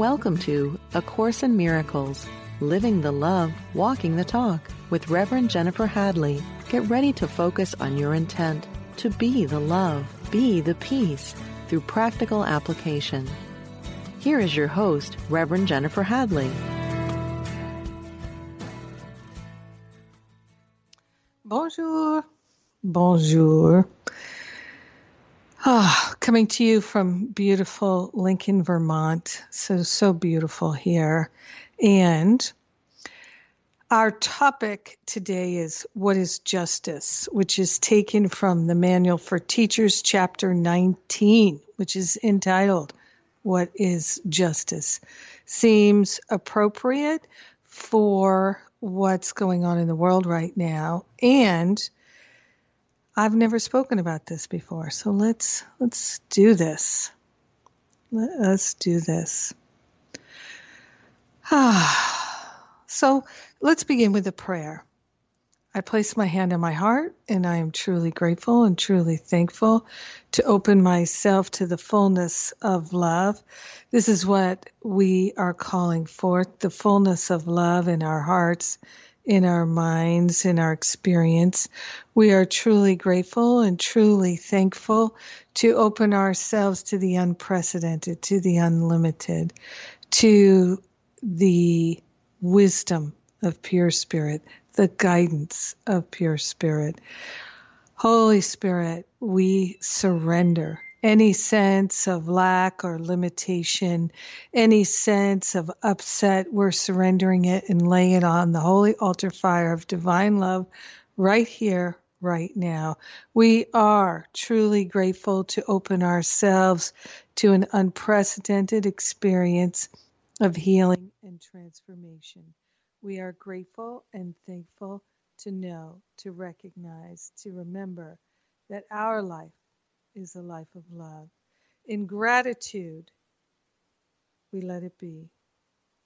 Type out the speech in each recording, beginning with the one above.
Welcome to A Course in Miracles Living the Love, Walking the Talk with Reverend Jennifer Hadley. Get ready to focus on your intent to be the love, be the peace through practical application. Here is your host, Reverend Jennifer Hadley. Bonjour. Bonjour. Ah, coming to you from beautiful Lincoln, Vermont. So, so beautiful here. And our topic today is What is Justice, which is taken from the Manual for Teachers, Chapter 19, which is entitled What is Justice? Seems appropriate for what's going on in the world right now. And I've never spoken about this before, so let's let's do this. Let us do this. Ah, so let's begin with a prayer. I place my hand on my heart and I am truly grateful and truly thankful to open myself to the fullness of love. This is what we are calling forth the fullness of love in our hearts in our minds, in our experience. We are truly grateful and truly thankful to open ourselves to the unprecedented, to the unlimited, to the wisdom of pure spirit, the guidance of pure spirit. Holy Spirit, we surrender any sense of lack or limitation, any sense of upset, we're surrendering it and laying it on the holy altar fire of divine love right here, right now. We are truly grateful to open ourselves to an unprecedented experience of healing and transformation. We are grateful and thankful to know, to recognize, to remember that our life is a life of love. In gratitude, we let it be.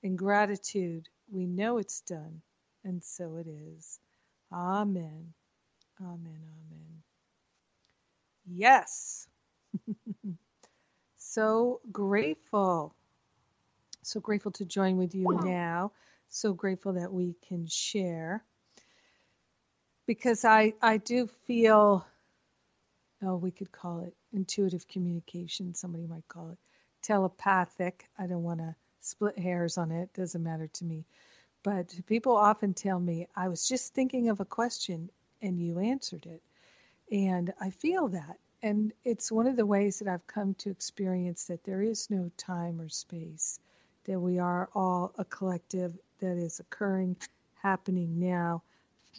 In gratitude, we know it's done, and so it is. Amen. Amen. Amen. Yes. so grateful. So grateful to join with you now. So grateful that we can share. Because I, I do feel oh, we could call it intuitive communication. Somebody might call it telepathic. I don't want to split hairs on it. Doesn't matter to me. But people often tell me, I was just thinking of a question and you answered it. And I feel that. And it's one of the ways that I've come to experience that there is no time or space, that we are all a collective that is occurring, happening now,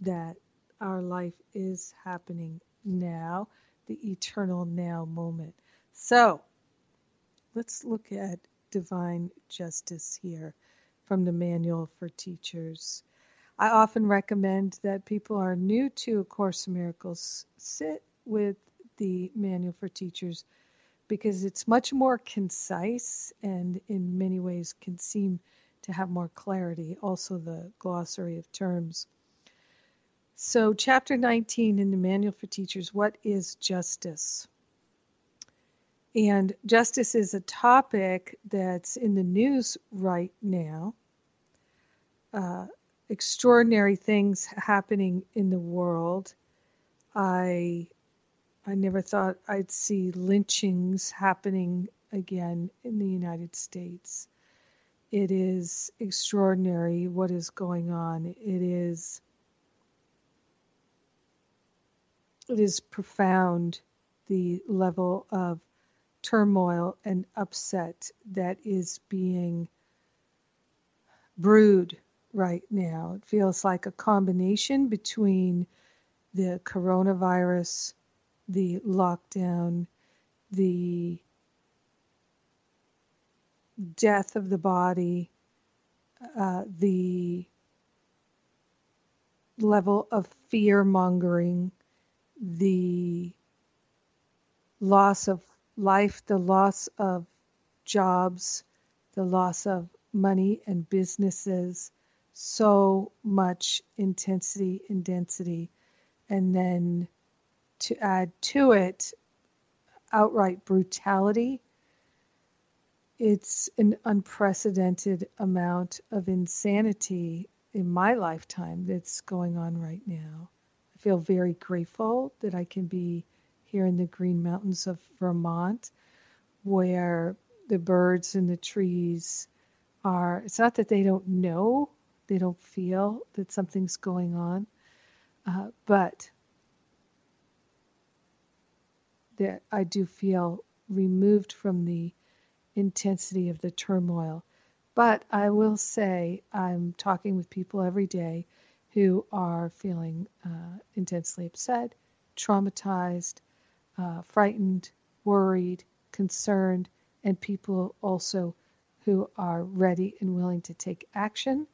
that our life is happening now the eternal now moment. So let's look at divine justice here from the Manual for Teachers. I often recommend that people are new to A Course in Miracles sit with the Manual for Teachers because it's much more concise and in many ways can seem to have more clarity. Also, the glossary of terms. So, chapter 19 in the Manual for Teachers What is Justice? And justice is a topic that's in the news right now. Uh, extraordinary things happening in the world. I I never thought I'd see lynchings happening again in the United States. It is extraordinary what is going on. It is it is profound the level of turmoil and upset that is being brewed right now. It feels like a combination between the coronavirus, the lockdown, the death of the body, uh, the level of fear mongering the loss of life, the loss of jobs, the loss of money and businesses, so much intensity and density. And then to add to it, outright brutality, it's an unprecedented amount of insanity in my lifetime that's going on right now. Feel very grateful that I can be here in the Green Mountains of Vermont, where the birds and the trees are, it's not that they don't know, they don't feel that something's going on, uh, but that I do feel removed from the intensity of the turmoil. But I will say, I'm talking with people every day who are feeling uh, intensely upset, traumatized, uh, frightened, worried, concerned, and people also who are ready and willing to take action,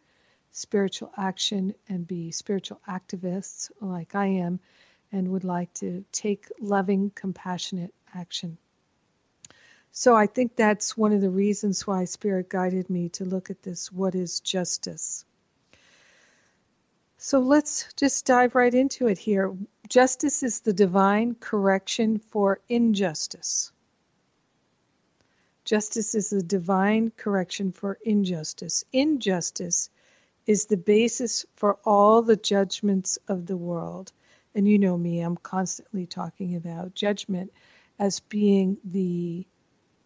spiritual action, and be spiritual activists like I am, and would like to take loving, compassionate action. So I think that's one of the reasons why Spirit guided me to look at this what is justice? So let's just dive right into it here. Justice is the divine correction for injustice. Justice is the divine correction for injustice. Injustice is the basis for all the judgments of the world. And you know me, I'm constantly talking about judgment as being the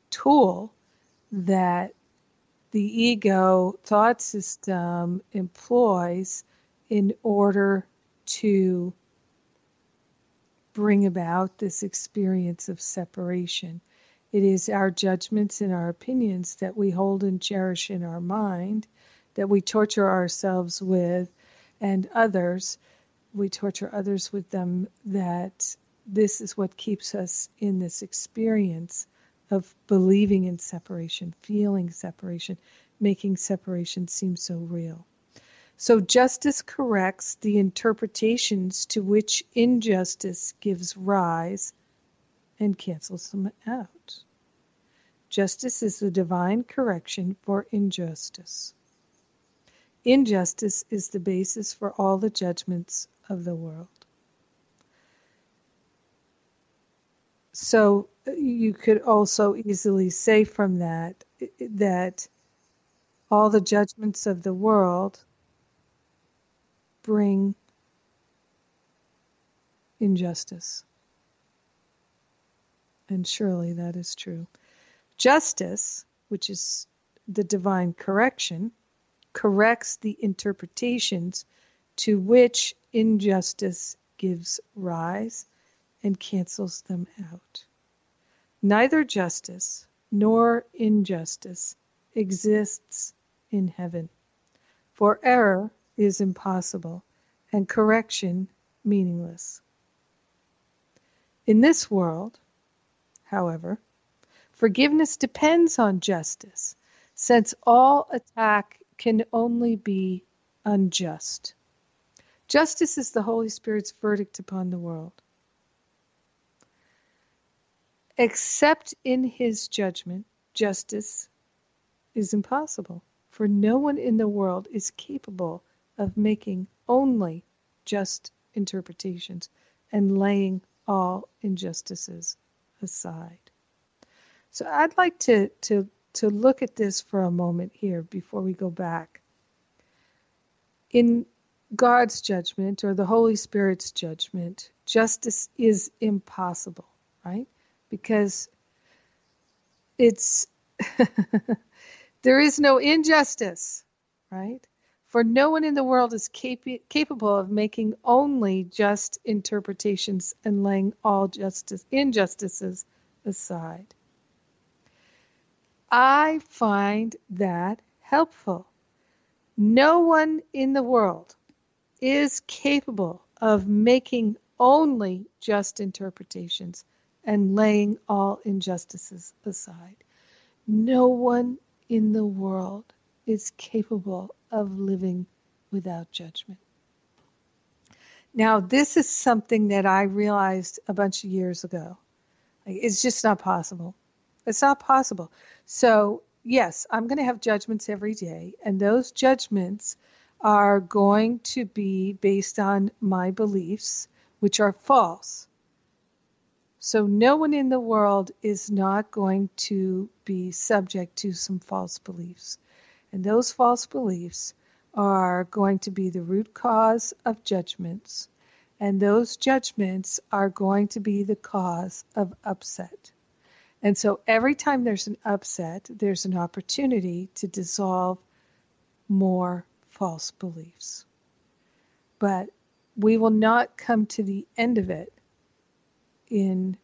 tool that the ego thought system employs in order to bring about this experience of separation. It is our judgments and our opinions that we hold and cherish in our mind, that we torture ourselves with, and others. We torture others with them, that this is what keeps us in this experience of believing in separation, feeling separation, making separation seem so real. So justice corrects the interpretations to which injustice gives rise and cancels them out. Justice is the divine correction for injustice. Injustice is the basis for all the judgments of the world. So you could also easily say from that that all the judgments of the world bring injustice. And surely that is true. Justice, which is the divine correction, corrects the interpretations to which injustice gives rise and cancels them out. Neither justice nor injustice exists in heaven, for error is impossible and correction meaningless. In this world, however, forgiveness depends on justice, since all attack can only be unjust. Justice is the Holy Spirit's verdict upon the world. Except in his judgment, justice is impossible, for no one in the world is capable of making only just interpretations and laying all injustices aside. So I'd like to, to, to look at this for a moment here before we go back. In God's judgment or the Holy Spirit's judgment, justice is impossible, right? because it's there is no injustice, right? For no one in the world is cap- capable of making only just interpretations and laying all justice injustices aside. I find that helpful. No one in the world is capable of making only just interpretations and laying all injustices aside. No one in the world is capable of living without judgment. Now, this is something that I realized a bunch of years ago. It's just not possible. It's not possible. So, yes, I'm going to have judgments every day, and those judgments are going to be based on my beliefs, which are false. So no one in the world is not going to be subject to some false beliefs. And those false beliefs are going to be the root cause of judgments. And those judgments are going to be the cause of upset. And so every time there's an upset, there's an opportunity to dissolve more false beliefs. But we will not come to the end of it in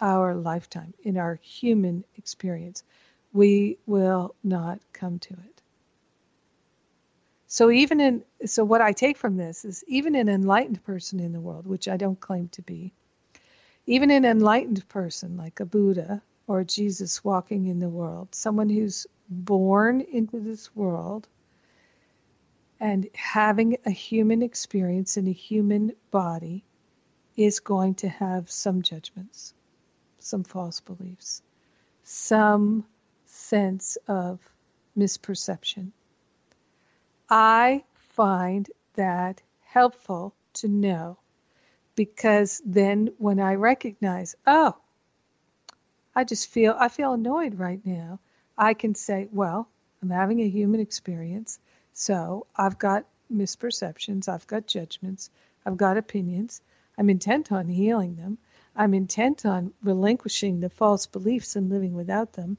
our lifetime, in our human experience. We will not come to it. So even in so what I take from this is even an enlightened person in the world, which I don't claim to be, even an enlightened person like a Buddha or Jesus walking in the world, someone who's born into this world and having a human experience in a human body is going to have some judgments, some false beliefs, some sense of misperception. I find that helpful to know because then when I recognize, oh, I just feel I feel annoyed right now. I can say, well, I'm having a human experience, so I've got misperceptions, I've got judgments, I've got opinions. I'm intent on healing them. I'm intent on relinquishing the false beliefs and living without them.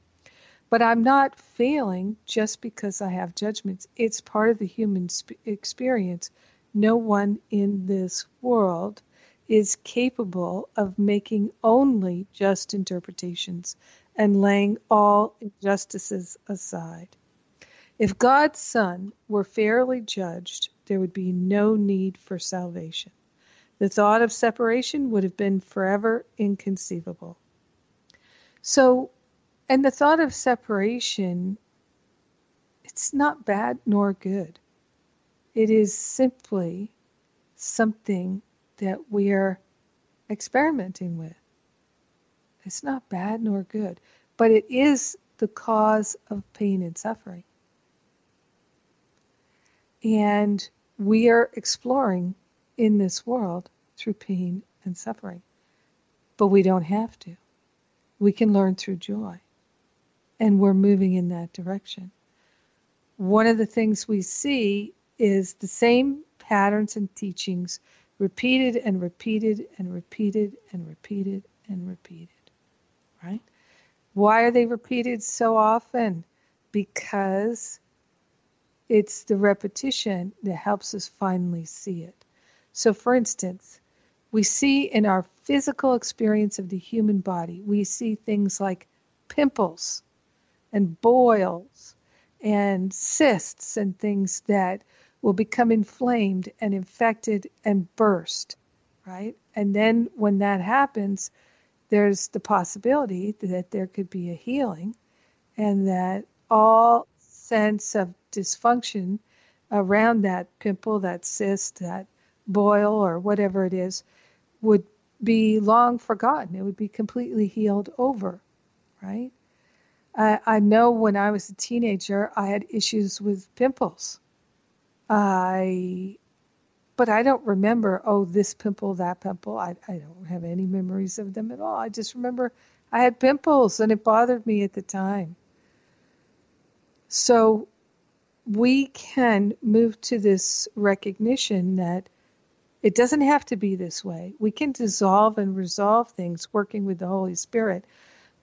But I'm not failing just because I have judgments. It's part of the human experience. No one in this world is capable of making only just interpretations and laying all injustices aside. If God's Son were fairly judged, there would be no need for salvation. The thought of separation would have been forever inconceivable. So, and the thought of separation, it's not bad nor good. It is simply something that we are experimenting with. It's not bad nor good, but it is the cause of pain and suffering. And we are exploring in this world through pain and suffering. But we don't have to. We can learn through joy. And we're moving in that direction. One of the things we see is the same patterns and teachings repeated and repeated and repeated and repeated and repeated. Right? Why are they repeated so often? Because it's the repetition that helps us finally see it. So, for instance, we see in our physical experience of the human body, we see things like pimples and boils and cysts and things that will become inflamed and infected and burst, right? And then when that happens, there's the possibility that there could be a healing and that all sense of dysfunction around that pimple, that cyst, that boil, or whatever it is, would be long forgotten. It would be completely healed over, right? I, I know when I was a teenager, I had issues with pimples. I, but I don't remember, oh, this pimple, that pimple. I, I don't have any memories of them at all. I just remember I had pimples and it bothered me at the time. So we can move to this recognition that it doesn't have to be this way. We can dissolve and resolve things working with the Holy Spirit,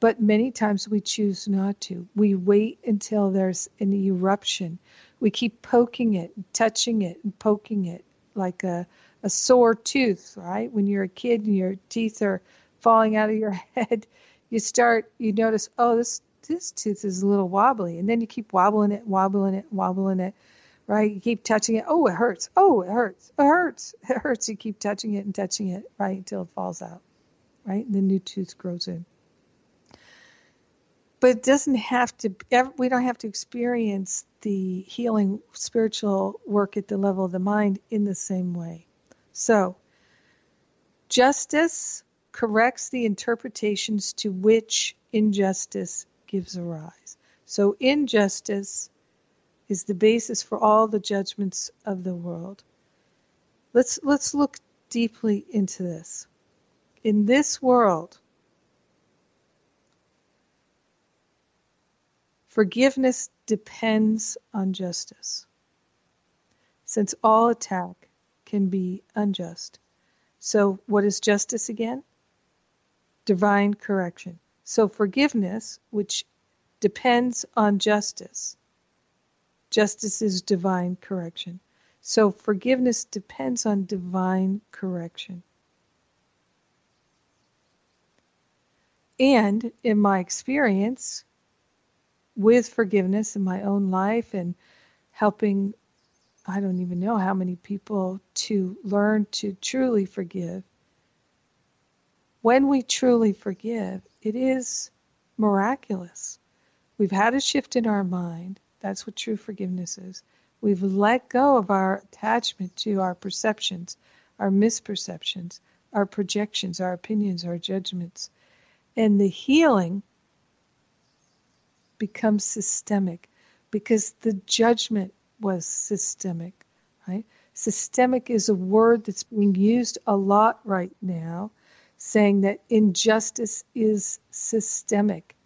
but many times we choose not to. We wait until there's an eruption. We keep poking it, touching it, and poking it like a, a sore tooth, right? When you're a kid and your teeth are falling out of your head, you start, you notice, oh, this this tooth is a little wobbly. And then you keep wobbling it, wobbling it, wobbling it, right? You keep touching it. Oh, it hurts. Oh, it hurts. It hurts. It hurts. You keep touching it and touching it, right, until it falls out, right? And the new tooth grows in. But it doesn't have to, we don't have to experience the healing spiritual work at the level of the mind in the same way. So, justice corrects the interpretations to which injustice gives rise So injustice is the basis for all the judgments of the world. Let's let's look deeply into this. In this world, Forgiveness depends on justice, since all attack can be unjust. So, what is justice again? Divine correction. So, forgiveness, which depends on justice, justice is divine correction. So, forgiveness depends on divine correction. And in my experience with forgiveness in my own life and helping, I don't even know how many people to learn to truly forgive, when we truly forgive, it is miraculous. We've had a shift in our mind. That's what true forgiveness is. We've let go of our attachment to our perceptions, our misperceptions, our projections, our opinions, our judgments and the healing becomes systemic because the judgment was systemic, right? Systemic is a word that's being used a lot right now, saying that injustice is systemic.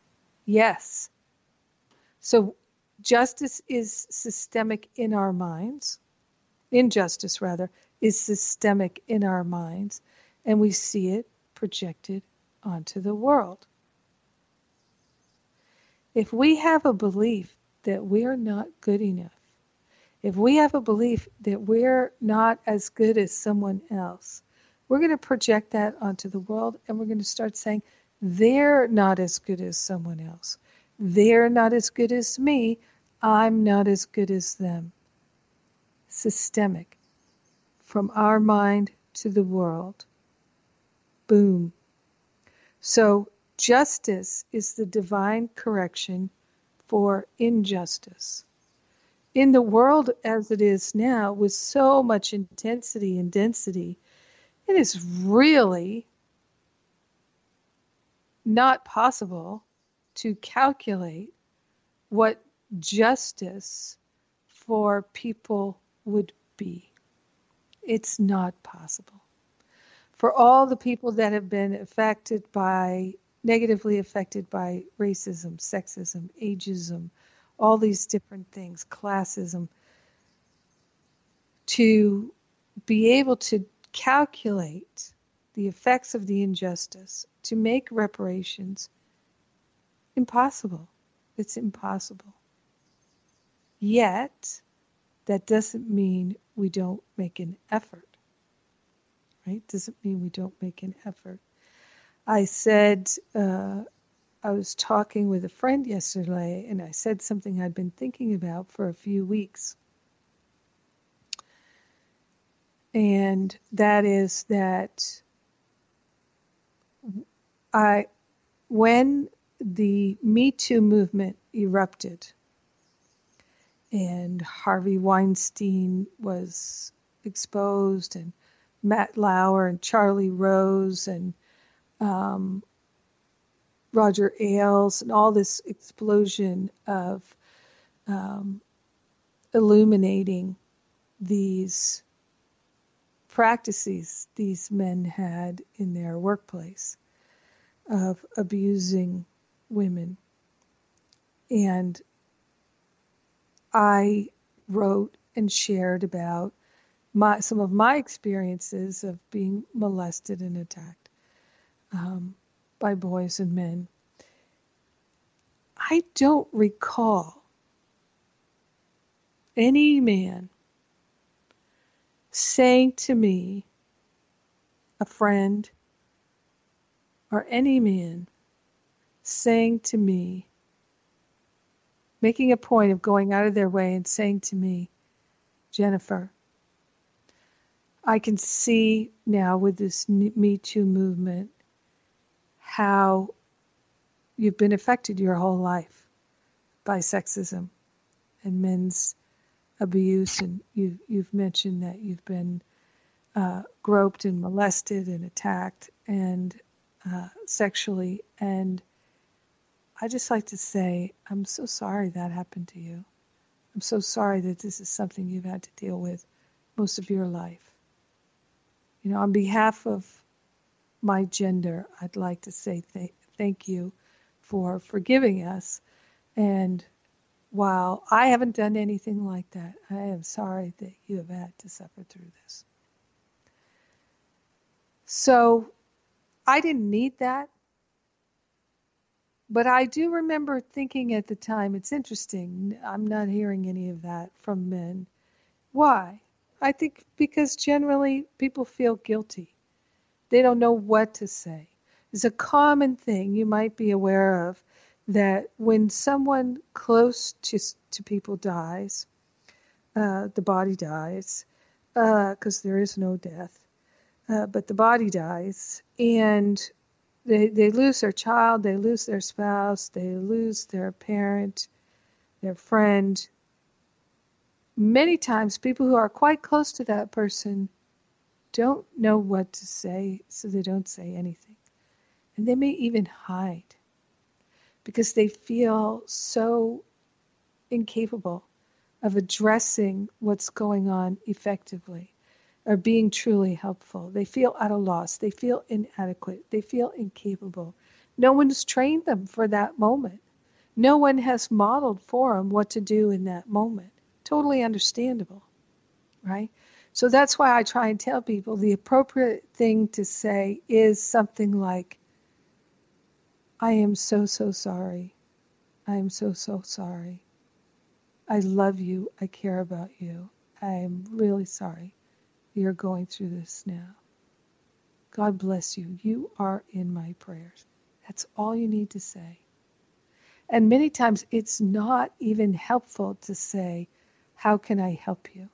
Yes. So justice is systemic in our minds. Injustice, rather, is systemic in our minds, and we see it projected onto the world. If we have a belief that we're not good enough, if we have a belief that we're not as good as someone else, we're going to project that onto the world and we're going to start saying, they're not as good as someone else. They're not as good as me. I'm not as good as them. Systemic. From our mind to the world. Boom. So, justice is the divine correction for injustice. In the world as it is now, with so much intensity and density, it is really not possible to calculate what justice for people would be. It's not possible for all the people that have been affected by, negatively affected by racism, sexism, ageism, all these different things, classism, to be able to calculate the effects of the injustice, to make reparations, impossible. It's impossible. Yet, that doesn't mean we don't make an effort right? Doesn't mean we don't make an effort. I said, uh, I was talking with a friend yesterday, and I said something I'd been thinking about for a few weeks. And that is that I, when the Me Too movement erupted, and Harvey Weinstein was exposed, and Matt Lauer and Charlie Rose and um, Roger Ailes and all this explosion of um, illuminating these practices these men had in their workplace of abusing women. And I wrote and shared about my some of my experiences of being molested and attacked um, by boys and men. I don't recall any man saying to me, a friend, or any man saying to me, making a point of going out of their way and saying to me, Jennifer, I can see now with this Me Too movement how you've been affected your whole life by sexism and men's abuse, and you've you've mentioned that you've been uh, groped and molested and attacked and uh, sexually. And I just like to say, I'm so sorry that happened to you. I'm so sorry that this is something you've had to deal with most of your life. You know, on behalf of my gender, I'd like to say th- thank you for forgiving us and while I haven't done anything like that, I am sorry that you have had to suffer through this. So I didn't need that. But I do remember thinking at the time, it's interesting. I'm not hearing any of that from men. Why? I think because generally people feel guilty. They don't know what to say. It's a common thing you might be aware of that when someone close to, to people dies, uh, the body dies, because uh, there is no death, uh, but the body dies, and they, they lose their child, they lose their spouse, they lose their parent, their friend. Many times, people who are quite close to that person don't know what to say, so they don't say anything. And they may even hide because they feel so incapable of addressing what's going on effectively or being truly helpful. They feel at a loss. They feel inadequate. They feel incapable. No one's trained them for that moment. No one has modeled for them what to do in that moment. Totally understandable, right? So that's why I try and tell people the appropriate thing to say is something like, I am so, so sorry. I am so, so sorry. I love you. I care about you. I am really sorry you're going through this now. God bless you. You are in my prayers. That's all you need to say. And many times it's not even helpful to say, How can I help you?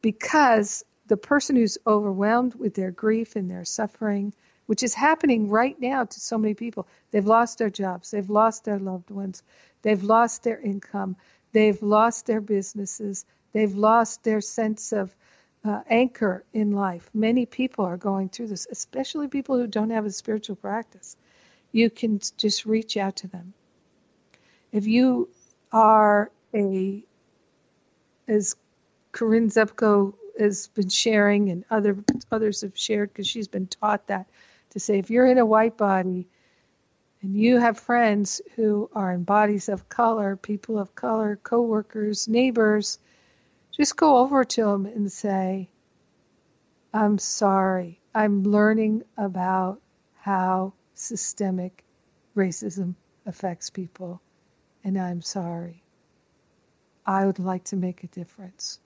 Because the person who's overwhelmed with their grief and their suffering which is happening right now to so many people. They've lost their jobs, they've lost their loved ones, they've lost their income, they've lost their businesses, they've lost their sense of uh, anchor in life. Many people are going through this, especially people who don't have a spiritual practice. You can just reach out to them. If you are a, as Corinne Zupko has been sharing and other others have shared because she's been taught that to say if you're in a white body and you have friends who are in bodies of color, people of color, coworkers, neighbors, just go over to them and say, I'm sorry. I'm learning about how systemic racism affects people, and I'm sorry. I would like to make a difference.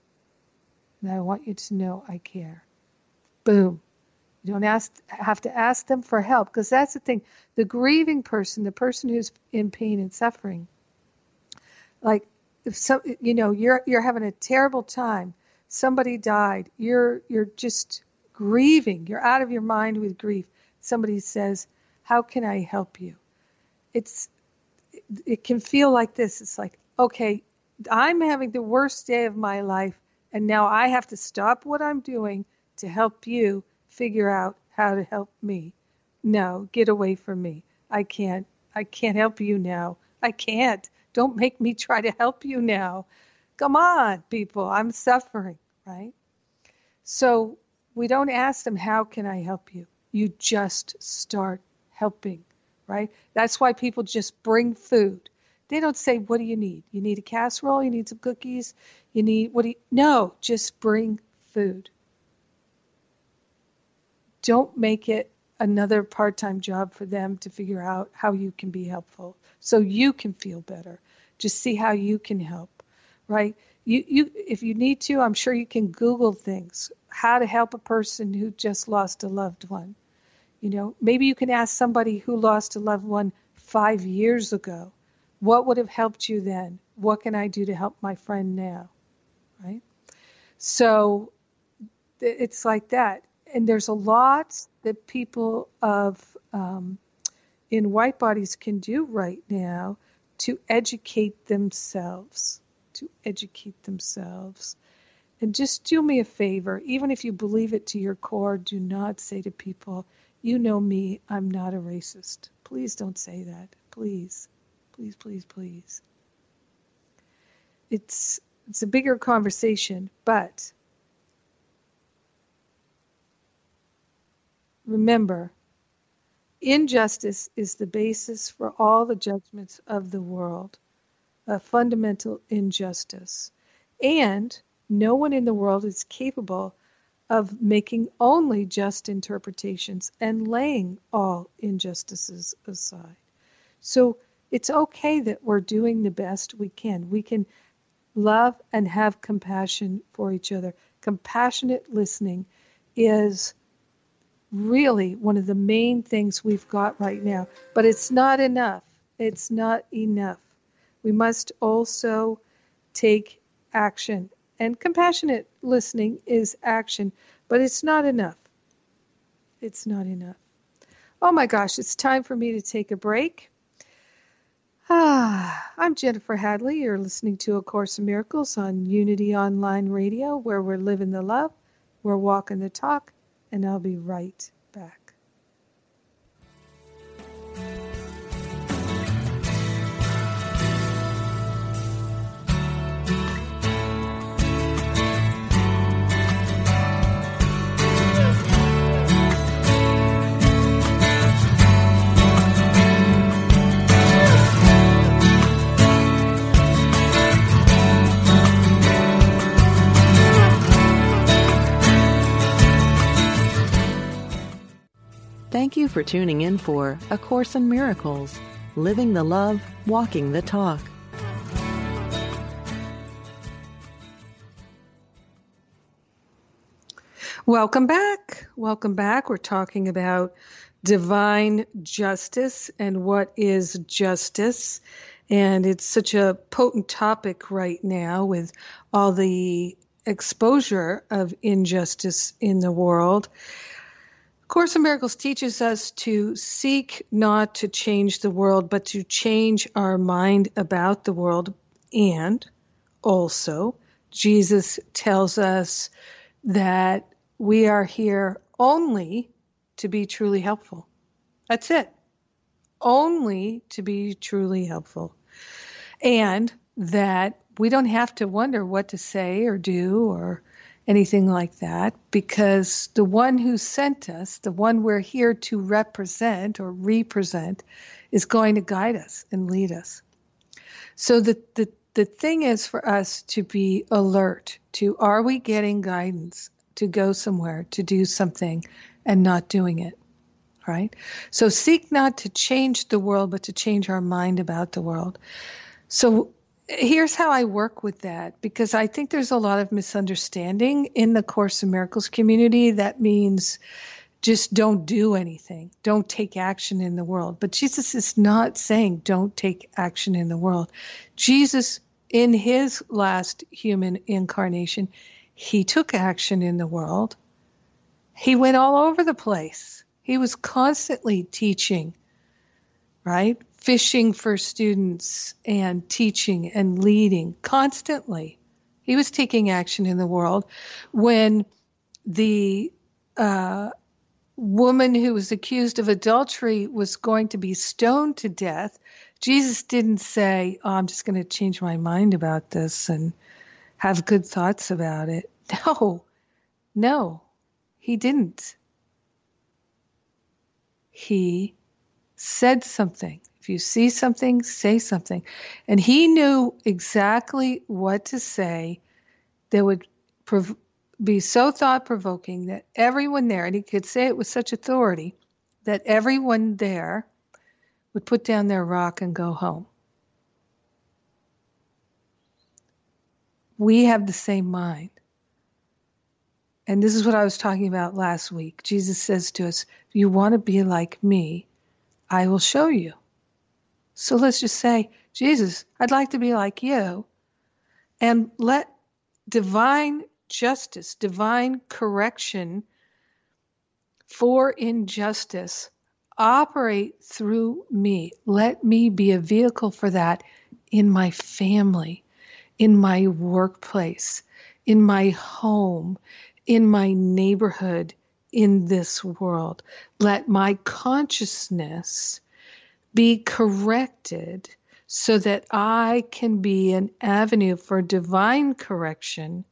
And I want you to know I care. Boom. You don't ask, have to ask them for help because that's the thing. The grieving person, the person who's in pain and suffering, like if so, you know, you're you're having a terrible time. Somebody died. You're you're just grieving. You're out of your mind with grief. Somebody says, "How can I help you?" It's it can feel like this. It's like, okay, I'm having the worst day of my life, and now I have to stop what I'm doing to help you figure out how to help me. No, get away from me. I can't. I can't help you now. I can't. Don't make me try to help you now. Come on, people. I'm suffering, right? So we don't ask them, How can I help you? You just start helping, right? That's why people just bring food. They don't say, What do you need? You need a casserole? You need some cookies? You need, what do you, no, just bring food don't make it another part time job for them to figure out how you can be helpful so you can feel better. Just see how you can help, right? You, you, if you need to, I'm sure you can Google things how to help a person who just lost a loved one. You know, maybe you can ask somebody who lost a loved one five years ago, what would have helped you then? What can I do to help my friend now? Right? So it's like that and there's a lot that people of um, in white bodies can do right now to educate themselves to educate themselves and just do me a favor even if you believe it to your core do not say to people you know me i'm not a racist please don't say that please please please please it's it's a bigger conversation but Remember, injustice is the basis for all the judgments of the world. a fundamental injustice. And no one in the world is capable of making only just interpretations and laying all injustices aside. So it's okay that we're doing the best we can. We can love and have compassion for each other. Compassionate listening is really one of the main things we've got right now, but it's not enough. It's not enough. We must also take action. And compassionate listening is action, but it's not enough. It's not enough. Oh my gosh, it's time for me to take a break. Ah, I'm Jennifer Hadley. You're listening to A Course in Miracles on Unity Online Radio, where we're living the love, we're walking the talk, and I'll be right Thank you for tuning in for A Course in Miracles Living the Love, Walking the Talk. Welcome back. Welcome back. We're talking about divine justice and what is justice. And it's such a potent topic right now with all the exposure of injustice in the world. Course in Miracles teaches us to seek not to change the world, but to change our mind about the world. And also, Jesus tells us that we are here only to be truly helpful. That's it. Only to be truly helpful. And that we don't have to wonder what to say or do or anything like that because the one who sent us, the one we're here to represent or represent, is going to guide us and lead us. So the, the, the thing is for us to be alert to are we getting guidance to go somewhere, to do something, and not doing it? Right? So seek not to change the world, but to change our mind about the world. So here's how I work with that because I think there's a lot of misunderstanding in the Course in Miracles community. That means just don't do anything, don't take action in the world. But Jesus is not saying don't take action in the world. Jesus, in his last human incarnation, he took action in the world. He went all over the place. He was constantly teaching, right? Fishing for students and teaching and leading constantly. He was taking action in the world when the uh, woman who was accused of adultery was going to be stoned to death. Jesus didn't say, oh, I'm just going to change my mind about this and have good thoughts about it. No, no, he didn't. He said something. If you see something, say something. And he knew exactly what to say that would prov- be so thought provoking that everyone there, and he could say it with such authority, that everyone there would put down their rock and go home. We have the same mind. And this is what I was talking about last week. Jesus says to us, you want to be like me, I will show you. So let's just say, Jesus, I'd like to be like you. And let divine justice, divine correction for injustice operate through me. Let me be a vehicle for that in my family, in my workplace, in my home, in my neighborhood, in this world. Let my consciousness be corrected so that I can be an avenue for divine correction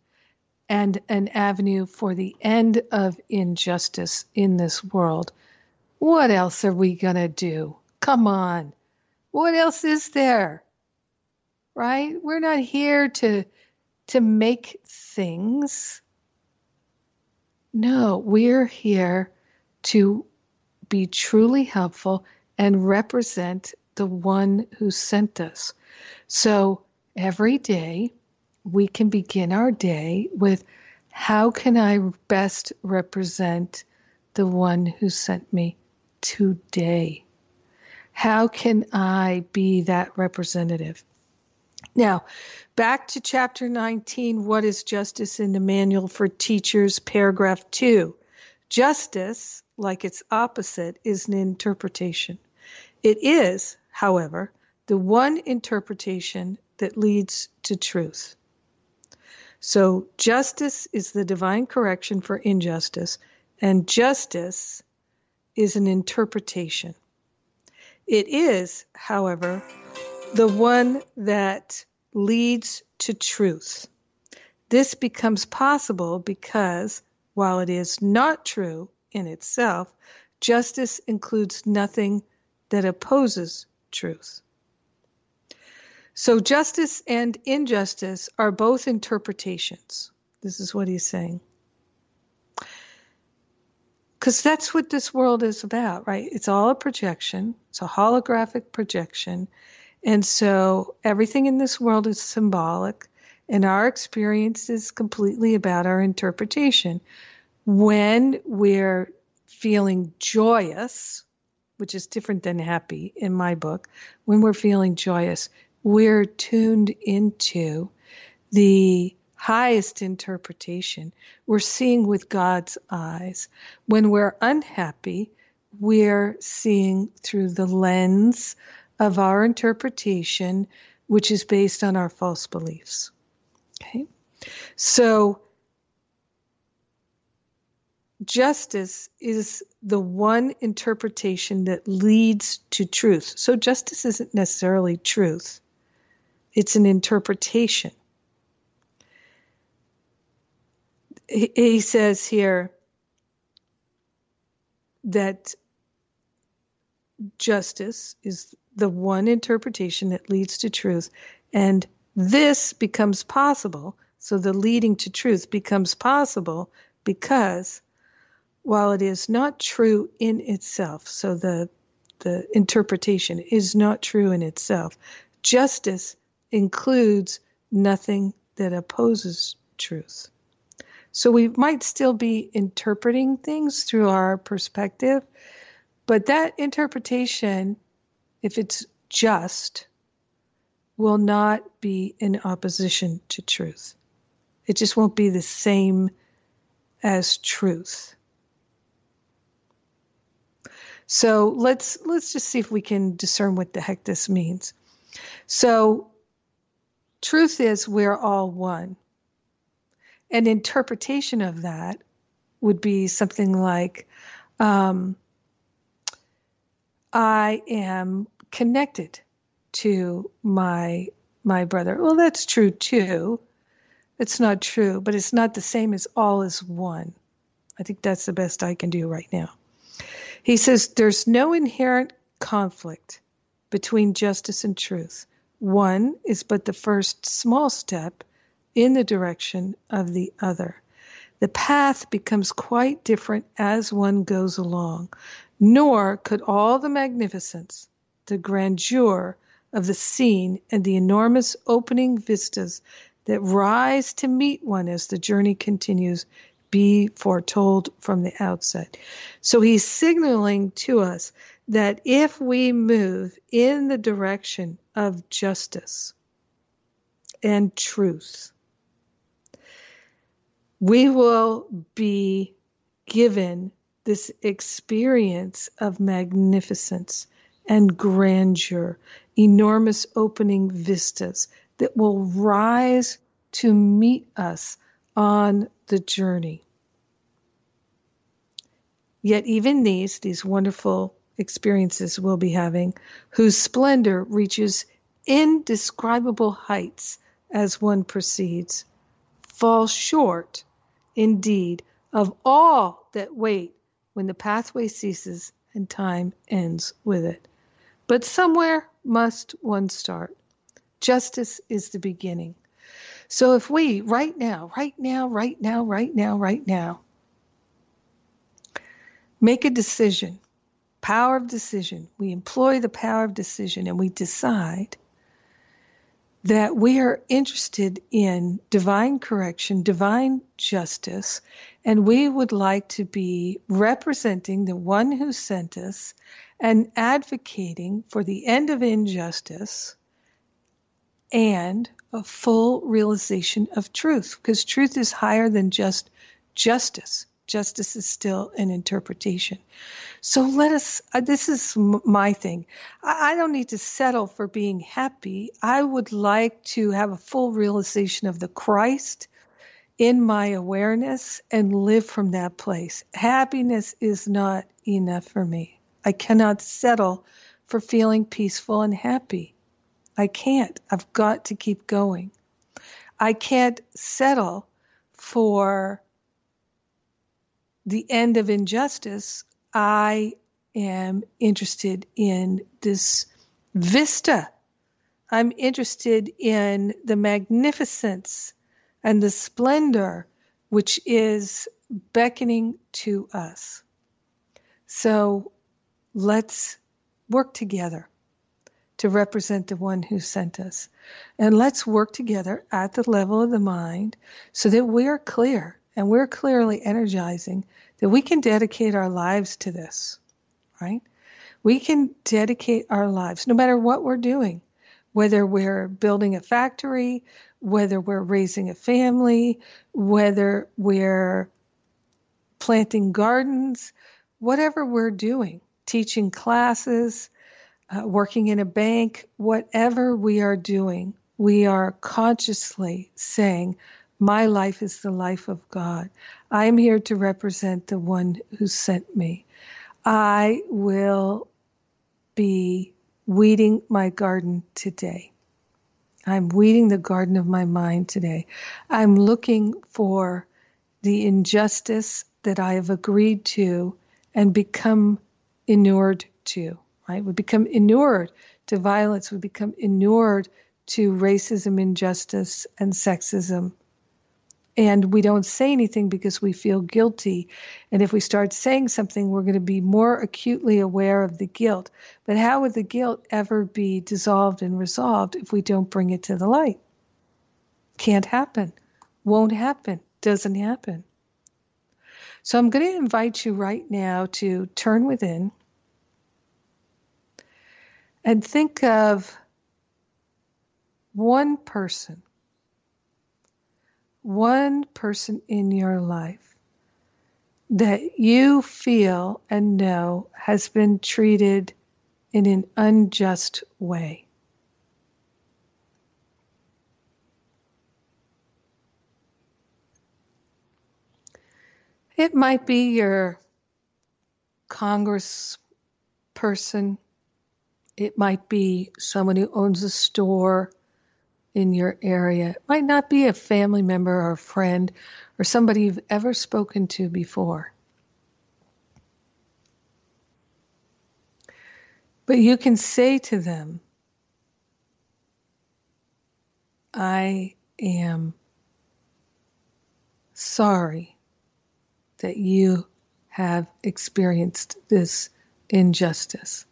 and an avenue for the end of injustice in this world. What else are we going to do? Come on. What else is there? right? We're not here to to make things. No, we're here to be truly helpful and represent the one who sent us. So every day we can begin our day with how can I best represent the one who sent me today? How can I be that representative? Now, back to chapter 19 What is Justice in the Manual for Teachers, paragraph 2. Justice, like its opposite, is an interpretation. It is, however, the one interpretation that leads to truth. So, justice is the divine correction for injustice, and justice is an interpretation. It is, however, the one that leads to truth. This becomes possible because, while it is not true in itself, justice includes nothing that opposes truth. So, justice and injustice are both interpretations. This is what he's saying because that's what this world is about, right? It's all a projection, it's a holographic projection. And so everything in this world is symbolic, and our experience is completely about our interpretation. When we're feeling joyous, which is different than happy in my book, when we're feeling joyous, we're tuned into the highest interpretation. We're seeing with God's eyes. When we're unhappy, we're seeing through the lens of our interpretation, which is based on our false beliefs. Okay? So, justice is the one interpretation that leads to truth. So, justice isn't necessarily truth, it's an interpretation. he says here that justice is the one interpretation that leads to truth, and this becomes possible. So the leading to truth becomes possible because while it is not true in itself, so the the interpretation is not true in itself, justice includes nothing that opposes truth. So we might still be interpreting things through our perspective, but that interpretation, if it's just, will not be in opposition to truth. It just won't be the same as truth. So let's let's just see if we can discern what the heck this means. So truth is we're all one an interpretation of that would be something like um, I am connected to my my brother. Well, that's true too. It's not true, but it's not the same as all is one. I think that's the best I can do right now. He says there's no inherent conflict between justice and truth. One is but the first small step in the direction of the other. The path becomes quite different as one goes along, nor could all the magnificence, the grandeur of the scene, and the enormous opening vistas that rise to meet one as the journey continues be foretold from the outset. So he's signaling to us that if we move in the direction of justice and truth, we will be given this experience of magnificence and grandeur, enormous opening vistas that will rise to meet us on the journey. Yet, even these, these wonderful experiences we'll be having, whose splendor reaches indescribable heights as one proceeds, fall short indeed, of all that wait when the pathway ceases and time ends with it. But somewhere must one start. Justice is the beginning. So if we, right now, right now, right now, right now, right now, make a decision, power of decision, we employ the power of decision and we decide that we are interested in divine correction, divine justice, and we would like to be representing the one who sent us and advocating for the end of injustice and a full realization of truth, because truth is higher than just justice. Justice is still an interpretation. So let us, uh, this is m- my thing. I, I don't need to settle for being happy. I would like to have a full realization of the Christ in my awareness and live from that place. Happiness is not enough for me. I cannot settle for feeling peaceful and happy. I can't. I've got to keep going. I can't settle for the end of injustice, I am interested in this vista. I'm interested in the magnificence and the splendor which is beckoning to us. So let's work together to represent the one who sent us. And let's work together at the level of the mind so that we are clear and we're clearly energizing that we can dedicate our lives to this, right? We can dedicate our lives no matter what we're doing, whether we're building a factory, whether we're raising a family, whether we're planting gardens, whatever we're doing, teaching classes, uh, working in a bank, whatever we are doing, we are consciously saying, my life is the life of God. I am here to represent the one who sent me. I will be weeding my garden today. I'm weeding the garden of my mind today. I'm looking for the injustice that I have agreed to and become inured to, right? We become inured to violence, we become inured to racism, injustice, and sexism and we don't say anything because we feel guilty. And if we start saying something, we're going to be more acutely aware of the guilt. But how would the guilt ever be dissolved and resolved if we don't bring it to the light? Can't happen. Won't happen. Doesn't happen. So I'm going to invite you right now to turn within and think of one person one person in your life that you feel and know has been treated in an unjust way. It might be your Congress person. It might be someone who owns a store in your area. It might not be a family member or a friend or somebody you've ever spoken to before. But you can say to them, I am sorry that you have experienced this injustice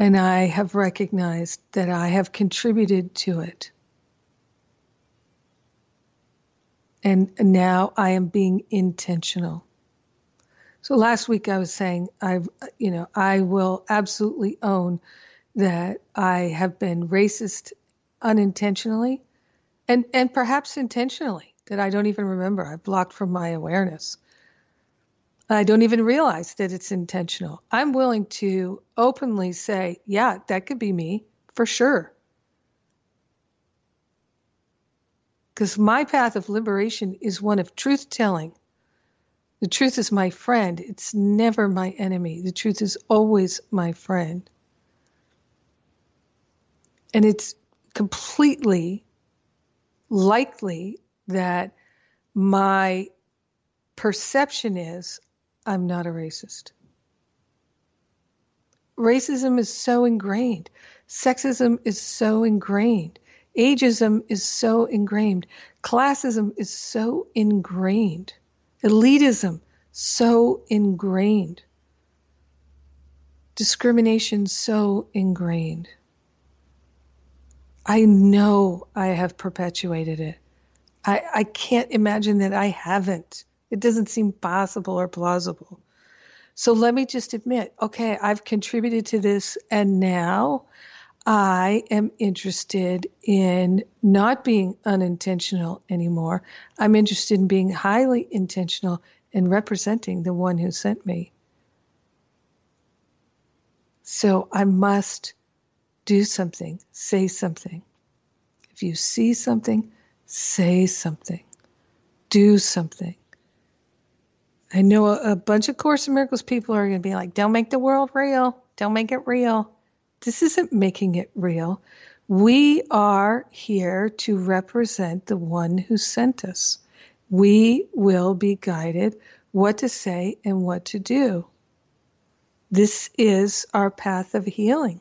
and I have recognized that I have contributed to it. And now I am being intentional. So last week I was saying I you know I will absolutely own that I have been racist unintentionally and and perhaps intentionally that I don't even remember. I blocked from my awareness. I don't even realize that it's intentional. I'm willing to openly say, yeah, that could be me for sure. Because my path of liberation is one of truth telling. The truth is my friend, it's never my enemy. The truth is always my friend. And it's completely likely that my perception is I'm not a racist. racism is so ingrained. Sexism is so ingrained. Ageism is so ingrained. Classism is so ingrained. Elitism so ingrained. Discrimination so ingrained. I know I have perpetuated it. I, I can't imagine that I haven't. It doesn't seem possible or plausible. So let me just admit okay, I've contributed to this, and now I am interested in not being unintentional anymore. I'm interested in being highly intentional and representing the one who sent me. So I must do something, say something. If you see something, say something, do something. I know a, a bunch of Course in Miracles people are going to be like, don't make the world real, don't make it real. This isn't making it real. We are here to represent the one who sent us we will be guided what to say and what to do. This is our path of healing.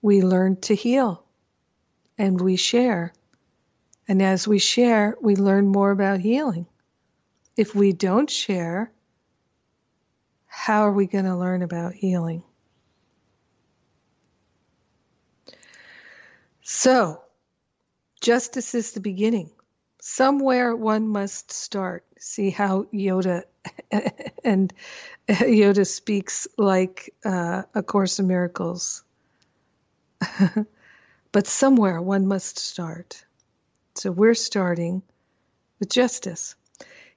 We learn to heal and we share. And as we share, we learn more about healing. If we don't share, how are we going to learn about healing? So, Justice is the beginning. Somewhere one must start. See how Yoda and Yoda speaks like uh, A Course in Miracles. but somewhere one must start. So we're starting with justice.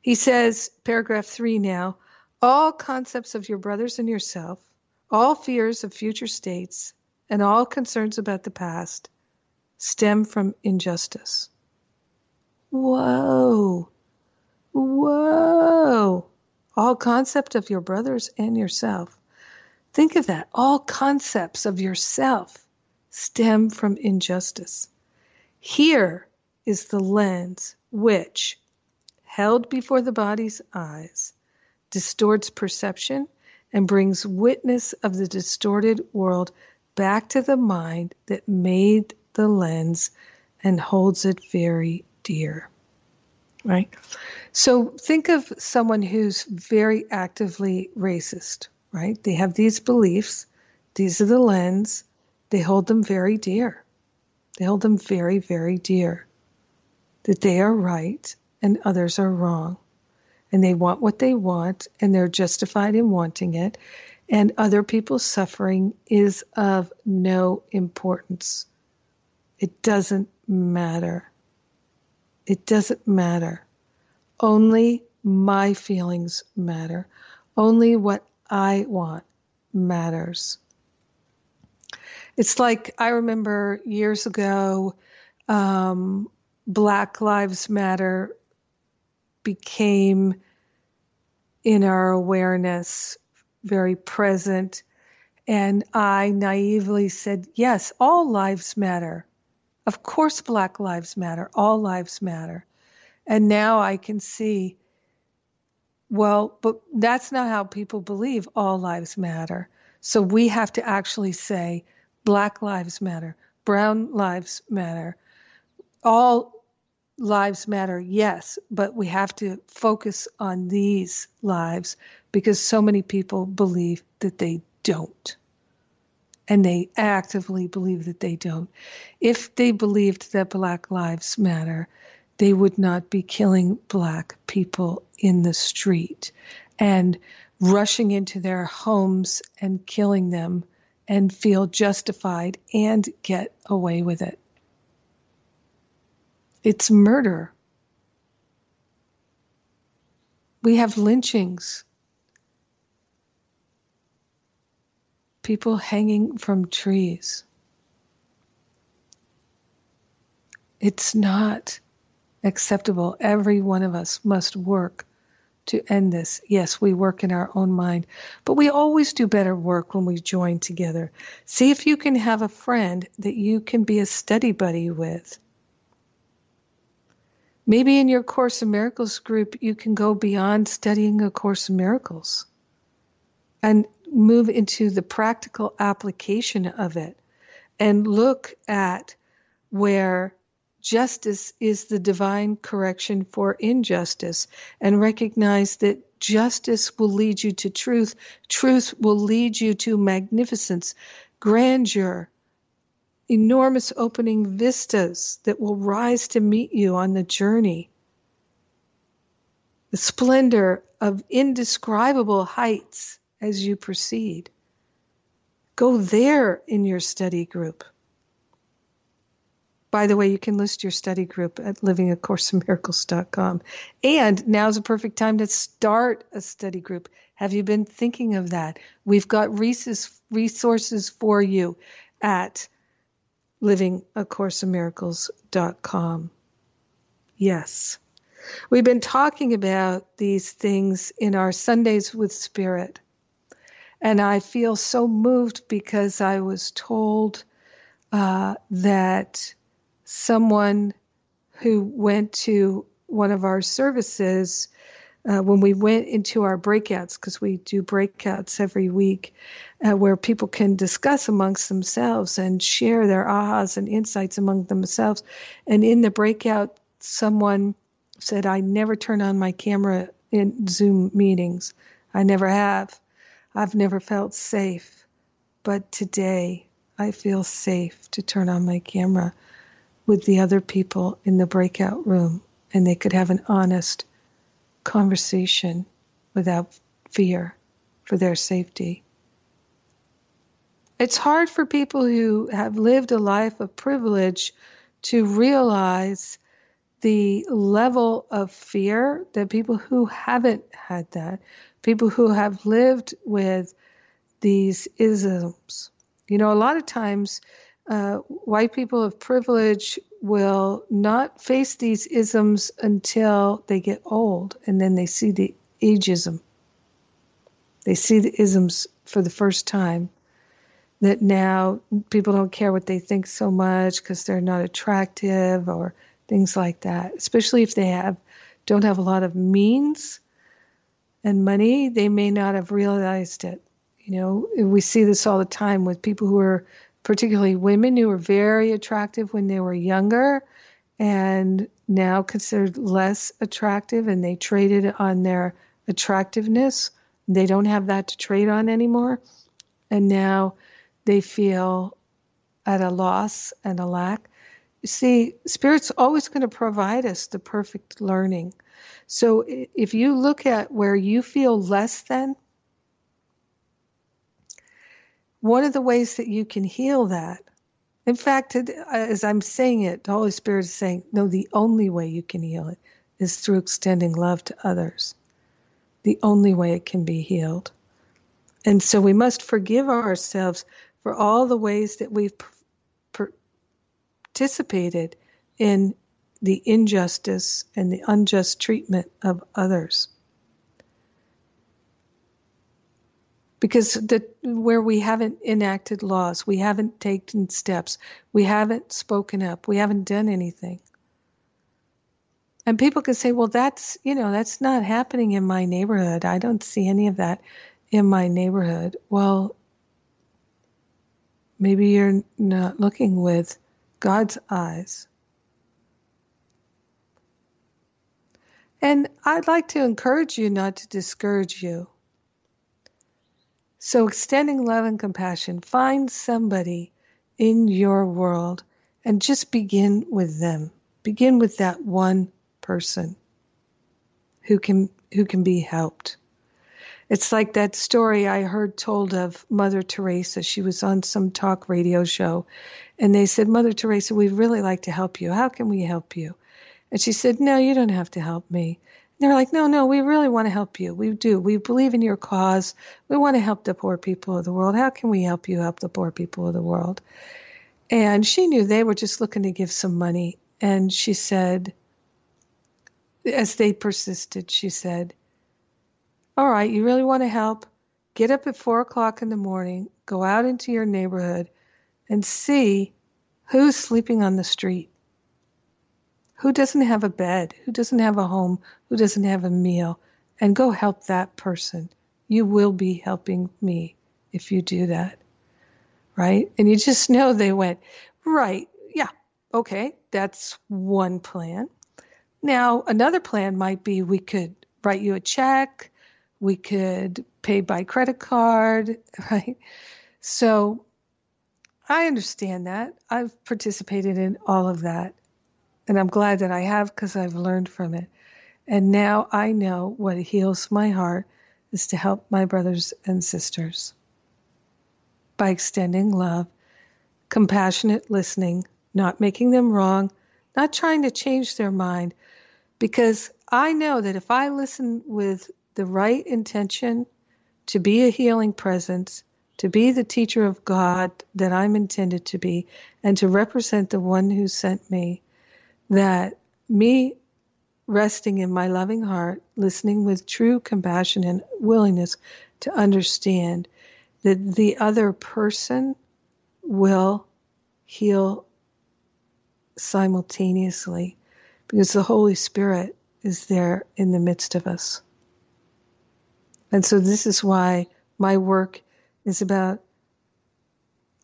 He says, paragraph three now, all concepts of your brothers and yourself, all fears of future states, and all concerns about the past stem from injustice. Whoa. Whoa. All concept of your brothers and yourself. Think of that. All concepts of yourself stem from injustice. Here is the lens which, held before the body's eyes, distorts perception and brings witness of the distorted world back to the mind that made the lens and holds it very dear. Right? So think of someone who's very actively racist, right? They have these beliefs, these are the lens, they hold them very dear. They hold them very, very dear. That they are right and others are wrong. And they want what they want and they're justified in wanting it. And other people's suffering is of no importance. It doesn't matter. It doesn't matter. Only my feelings matter. Only what I want matters. It's like I remember years ago, um, Black Lives Matter became in our awareness very present. And I naively said, Yes, all lives matter. Of course, Black Lives Matter, all lives matter. And now I can see, well, but that's not how people believe all lives matter. So we have to actually say Black Lives Matter, Brown Lives Matter, all lives matter, yes, but we have to focus on these lives because so many people believe that they don't and they actively believe that they don't. If they believed that Black Lives Matter, they would not be killing Black people in the street and rushing into their homes and killing them and feel justified and get away with it. It's murder. We have lynchings people hanging from trees. It's not acceptable. Every one of us must work to end this. Yes, we work in our own mind, but we always do better work when we join together. See if you can have a friend that you can be a study buddy with. Maybe in your Course in Miracles group, you can go beyond studying A Course in Miracles and move into the practical application of it and look at where justice is the divine correction for injustice and recognize that justice will lead you to truth, truth will lead you to magnificence, grandeur, enormous opening vistas that will rise to meet you on the journey. The splendor of indescribable heights as you proceed. Go there in your study group. By the way, you can list your study group at livingacourseofmiracles.com. And now's a perfect time to start a study group. Have you been thinking of that? We've got resources for you at livingacourseofmiracles.com. Yes. We've been talking about these things in our Sundays with Spirit. And I feel so moved because I was told uh, that someone who went to one of our services uh, when we went into our breakouts, because we do breakouts every week, uh, where people can discuss amongst themselves and share their ahas and insights among themselves. And in the breakout, someone said, I never turn on my camera in Zoom meetings. I never have. I've never felt safe. But today, I feel safe to turn on my camera with the other people in the breakout room and they could have an honest conversation without fear for their safety. It's hard for people who have lived a life of privilege to realize the level of fear that people who haven't had that, people who have lived with these isms. You know, a lot of times uh, white people of privilege will not face these isms until they get old and then they see the ageism. They see the isms for the first time. That now people don't care what they think so much because they're not attractive or things like that. Especially if they have don't have a lot of means and money, they may not have realized it. You know, we see this all the time with people who are particularly women who were very attractive when they were younger and now considered less attractive and they traded on their attractiveness. They don't have that to trade on anymore. And now they feel at a loss and a lack. You see, Spirit's always going to provide us the perfect learning. So if you look at where you feel less than, one of the ways that you can heal that, in fact, uh, as I'm saying it, the Holy Spirit is saying, no, the only way you can heal it is through extending love to others. The only way it can be healed. And so we must forgive ourselves for all the ways that we've participated in the injustice and the unjust treatment of others. Because the where we haven't enacted laws, we haven't taken steps, we haven't spoken up, we haven't done anything. And people can say, well, that's, you know, that's not happening in my neighborhood. I don't see any of that in my neighborhood. Well, maybe you're not looking with God's eyes. And I'd like to encourage you not to discourage you. So, extending love and compassion, find somebody in your world and just begin with them. Begin with that one person who can who can be helped. It's like that story I heard told of Mother Teresa. She was on some talk radio show and they said, "Mother Teresa, we'd really like to help you. How can we help you?" And she said, "No, you don't have to help me they're like, no, no, we really want to help you. We do. We believe in your cause. We want to help the poor people of the world. How can we help you help the poor people of the world? And she knew they were just looking to give some money. And she said, as they persisted, she said, All right, you really want to help? Get up at four o'clock in the morning, go out into your neighborhood, and see who's sleeping on the street who doesn't have a bed, who doesn't have a home, who doesn't have a meal, and go help that person You will be helping me if you do that. Right? And you just know they went, Right. Yeah. Okay. That's one plan. Now, another plan might be we could write you a check, we could pay by credit card, right? So I understand that. I've participated in all of that. And I'm glad that I have because I've learned from it. And now I know what heals my heart is to help my brothers and sisters by extending love, compassionate listening, not making them wrong, not trying to change their mind. Because I know that if I listen with the right intention to be a healing presence, to be the teacher of God that I'm intended to be, and to represent the one who sent me, that me resting in my loving heart, listening with true compassion and willingness to understand that the other person will heal simultaneously because the Holy Spirit is there in the midst of us. And so, this is why my work is about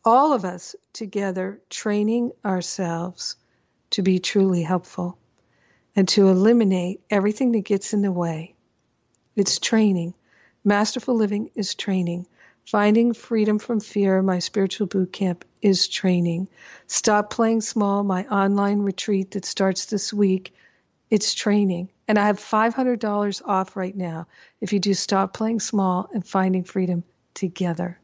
all of us together training ourselves to be truly helpful and to eliminate everything that gets in the way. It's training. Masterful living is training. Finding freedom from fear, my spiritual boot camp, is training. Stop playing small, my online retreat that starts this week, it's training. And I have $500 off right now if you do Stop Playing Small and Finding Freedom together.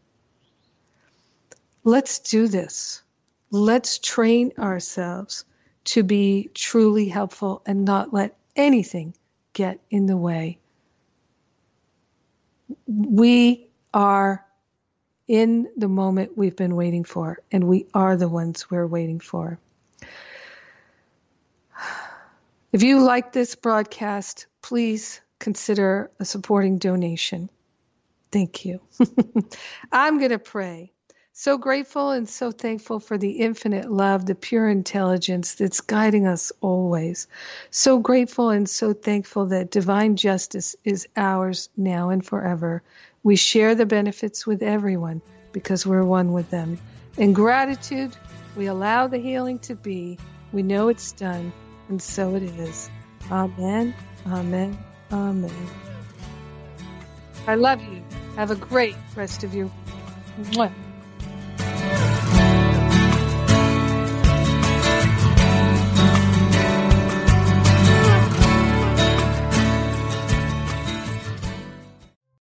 Let's do this. Let's train ourselves to be truly helpful and not let anything get in the way. We are in the moment we've been waiting for, and we are the ones we're waiting for. If you like this broadcast, please consider a supporting donation. Thank you. I'm going to pray. So grateful and so thankful for the infinite love, the pure intelligence that's guiding us always. So grateful and so thankful that divine justice is ours now and forever. We share the benefits with everyone because we're one with them. In gratitude, we allow the healing to be. We know it's done, and so it is. Amen, amen, amen. I love you. Have a great rest of your. Mwah.